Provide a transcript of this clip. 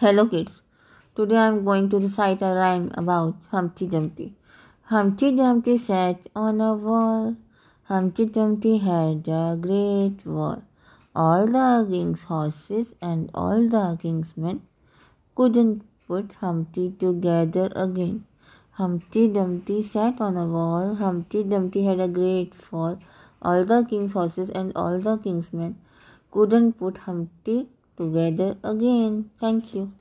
Hello kids. Today I am going to recite a rhyme about Humpty Dumpty. Humpty Dumpty sat on a wall. Humpty Dumpty had a great war. All the king's horses and all the king's men couldn't put Humpty together again. Humpty Dumpty sat on a wall. Humpty Dumpty had a great fall. All the king's horses and all the king's men couldn't put Humpty together again. Thank you.